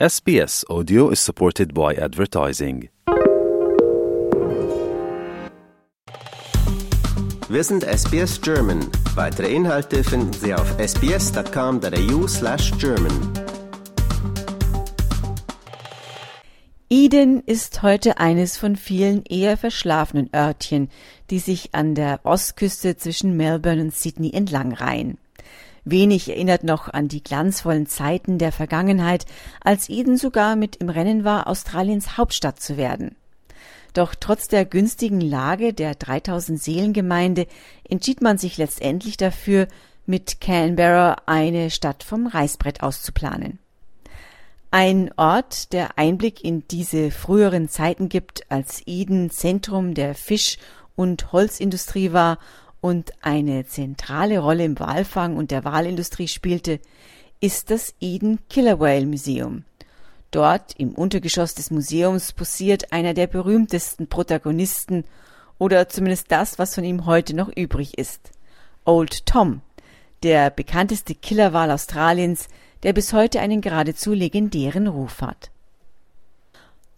SBS Audio is supported by advertising. Wir sind SBS German. Weitere Inhalte finden Sie auf sbs.com.au slash German. Eden ist heute eines von vielen eher verschlafenen Örtchen, die sich an der Ostküste zwischen Melbourne und Sydney entlangreihen. Wenig erinnert noch an die glanzvollen Zeiten der Vergangenheit, als Eden sogar mit im Rennen war, Australiens Hauptstadt zu werden. Doch trotz der günstigen Lage der 3000 Seelengemeinde entschied man sich letztendlich dafür, mit Canberra eine Stadt vom Reißbrett aus zu planen. Ein Ort, der Einblick in diese früheren Zeiten gibt, als Eden Zentrum der Fisch- und Holzindustrie war und eine zentrale Rolle im Walfang und der Walindustrie spielte, ist das Eden Killer Whale Museum. Dort im Untergeschoss des Museums posiert einer der berühmtesten Protagonisten oder zumindest das, was von ihm heute noch übrig ist. Old Tom, der bekannteste Killerwal Australiens, der bis heute einen geradezu legendären Ruf hat.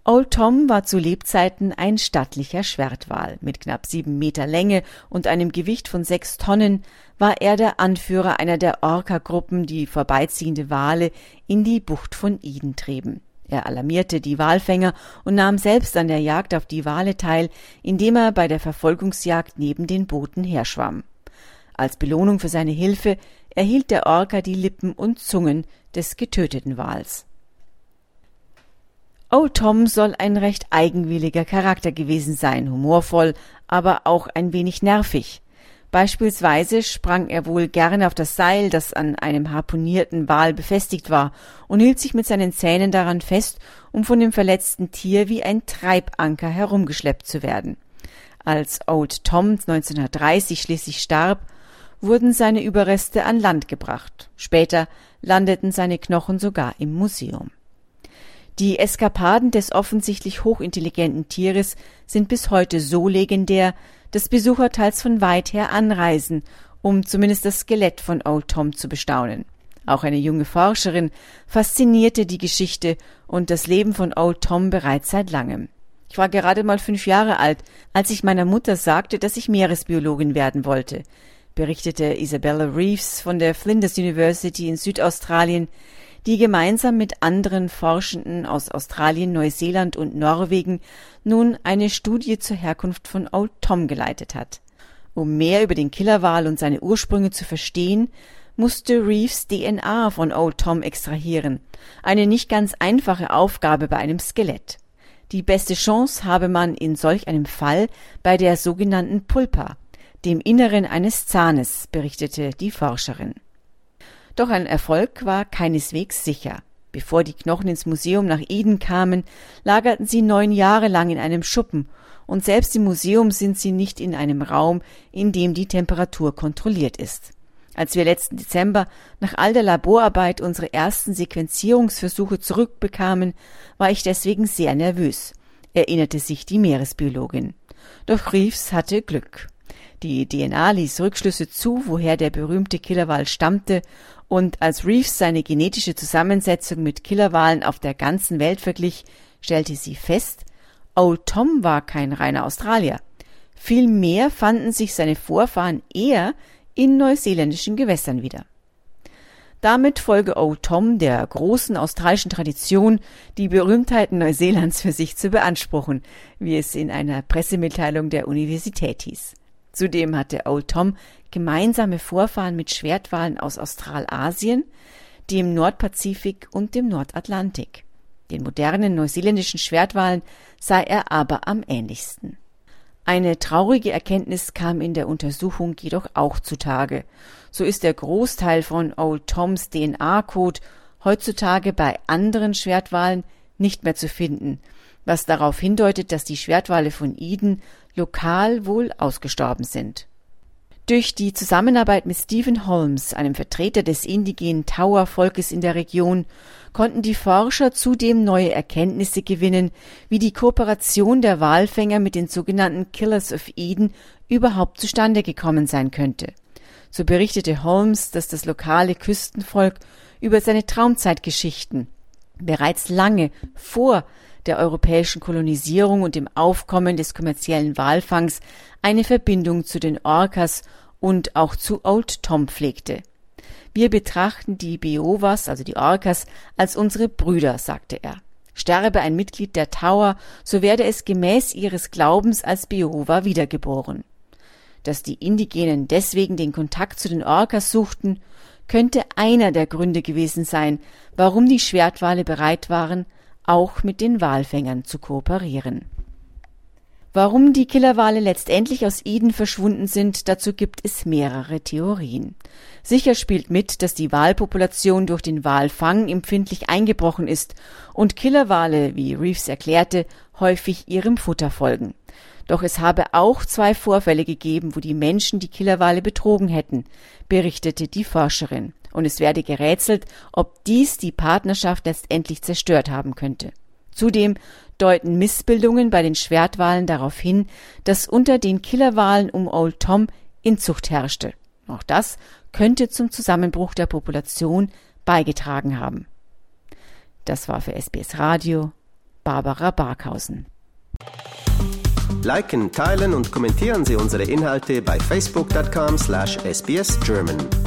Old Tom war zu Lebzeiten ein stattlicher Schwertwal. Mit knapp sieben Meter Länge und einem Gewicht von sechs Tonnen war er der Anführer einer der Orca-Gruppen, die vorbeiziehende Wale in die Bucht von Eden trieben. Er alarmierte die Walfänger und nahm selbst an der Jagd auf die Wale teil, indem er bei der Verfolgungsjagd neben den Booten herschwamm. Als Belohnung für seine Hilfe erhielt der Orca die Lippen und Zungen des getöteten Wals. Old Tom soll ein recht eigenwilliger Charakter gewesen sein, humorvoll, aber auch ein wenig nervig. Beispielsweise sprang er wohl gerne auf das Seil, das an einem harpunierten Wal befestigt war, und hielt sich mit seinen Zähnen daran fest, um von dem verletzten Tier wie ein Treibanker herumgeschleppt zu werden. Als Old Tom 1930 schließlich starb, wurden seine Überreste an Land gebracht. Später landeten seine Knochen sogar im Museum. Die Eskapaden des offensichtlich hochintelligenten Tieres sind bis heute so legendär, dass Besucher teils von weit her anreisen, um zumindest das Skelett von Old Tom zu bestaunen. Auch eine junge Forscherin faszinierte die Geschichte und das Leben von Old Tom bereits seit langem. Ich war gerade mal fünf Jahre alt, als ich meiner Mutter sagte, dass ich Meeresbiologin werden wollte, berichtete Isabella Reeves von der Flinders University in Südaustralien, die gemeinsam mit anderen Forschenden aus Australien, Neuseeland und Norwegen nun eine Studie zur Herkunft von Old Tom geleitet hat. Um mehr über den Killerwal und seine Ursprünge zu verstehen, musste Reeves DNA von Old Tom extrahieren. Eine nicht ganz einfache Aufgabe bei einem Skelett. Die beste Chance habe man in solch einem Fall bei der sogenannten Pulpa, dem Inneren eines Zahnes, berichtete die Forscherin. Doch ein Erfolg war keineswegs sicher. Bevor die Knochen ins Museum nach Eden kamen, lagerten sie neun Jahre lang in einem Schuppen, und selbst im Museum sind sie nicht in einem Raum, in dem die Temperatur kontrolliert ist. Als wir letzten Dezember nach all der Laborarbeit unsere ersten Sequenzierungsversuche zurückbekamen, war ich deswegen sehr nervös, erinnerte sich die Meeresbiologin. Doch Reeves hatte Glück. Die DNA ließ Rückschlüsse zu, woher der berühmte Killerwal stammte, und als Reeves seine genetische Zusammensetzung mit Killerwalen auf der ganzen Welt verglich, stellte sie fest, Old Tom war kein reiner Australier. Vielmehr fanden sich seine Vorfahren eher in neuseeländischen Gewässern wieder. Damit folge Old Tom der großen australischen Tradition, die Berühmtheiten Neuseelands für sich zu beanspruchen, wie es in einer Pressemitteilung der Universität hieß. Zudem hatte Old Tom gemeinsame Vorfahren mit Schwertwalen aus Australasien, dem Nordpazifik und dem Nordatlantik. Den modernen neuseeländischen Schwertwalen sei er aber am ähnlichsten. Eine traurige Erkenntnis kam in der Untersuchung jedoch auch zutage. So ist der Großteil von Old Toms DNA-Code heutzutage bei anderen Schwertwalen nicht mehr zu finden, was darauf hindeutet, dass die Schwertwale von Eden lokal wohl ausgestorben sind. Durch die Zusammenarbeit mit Stephen Holmes, einem Vertreter des indigenen Tower-Volkes in der Region, konnten die Forscher zudem neue Erkenntnisse gewinnen, wie die Kooperation der Walfänger mit den sogenannten Killers of Eden überhaupt zustande gekommen sein könnte. So berichtete Holmes, dass das lokale Küstenvolk über seine Traumzeitgeschichten Bereits lange vor der europäischen Kolonisierung und dem Aufkommen des kommerziellen Walfangs eine Verbindung zu den Orcas und auch zu Old Tom pflegte. Wir betrachten die Biovas, also die Orcas, als unsere Brüder, sagte er. Sterbe ein Mitglied der Tower, so werde es gemäß ihres Glaubens als Biova wiedergeboren. Dass die Indigenen deswegen den Kontakt zu den Orcas suchten, könnte einer der Gründe gewesen sein, warum die Schwertwale bereit waren, auch mit den Walfängern zu kooperieren. Warum die Killerwale letztendlich aus Eden verschwunden sind, dazu gibt es mehrere Theorien. Sicher spielt mit, dass die Walpopulation durch den Walfang empfindlich eingebrochen ist und Killerwale, wie Reeves erklärte, häufig ihrem Futter folgen. Doch es habe auch zwei Vorfälle gegeben, wo die Menschen die Killerwale betrogen hätten, berichtete die Forscherin, und es werde gerätselt, ob dies die Partnerschaft letztendlich zerstört haben könnte. Zudem deuten Missbildungen bei den Schwertwalen darauf hin, dass unter den Killerwalen um Old Tom Inzucht herrschte. Auch das könnte zum Zusammenbruch der Population beigetragen haben. Das war für SBS Radio Barbara Barkhausen. Liken, teilen und kommentieren Sie unsere Inhalte bei facebook.com/sbsgerman.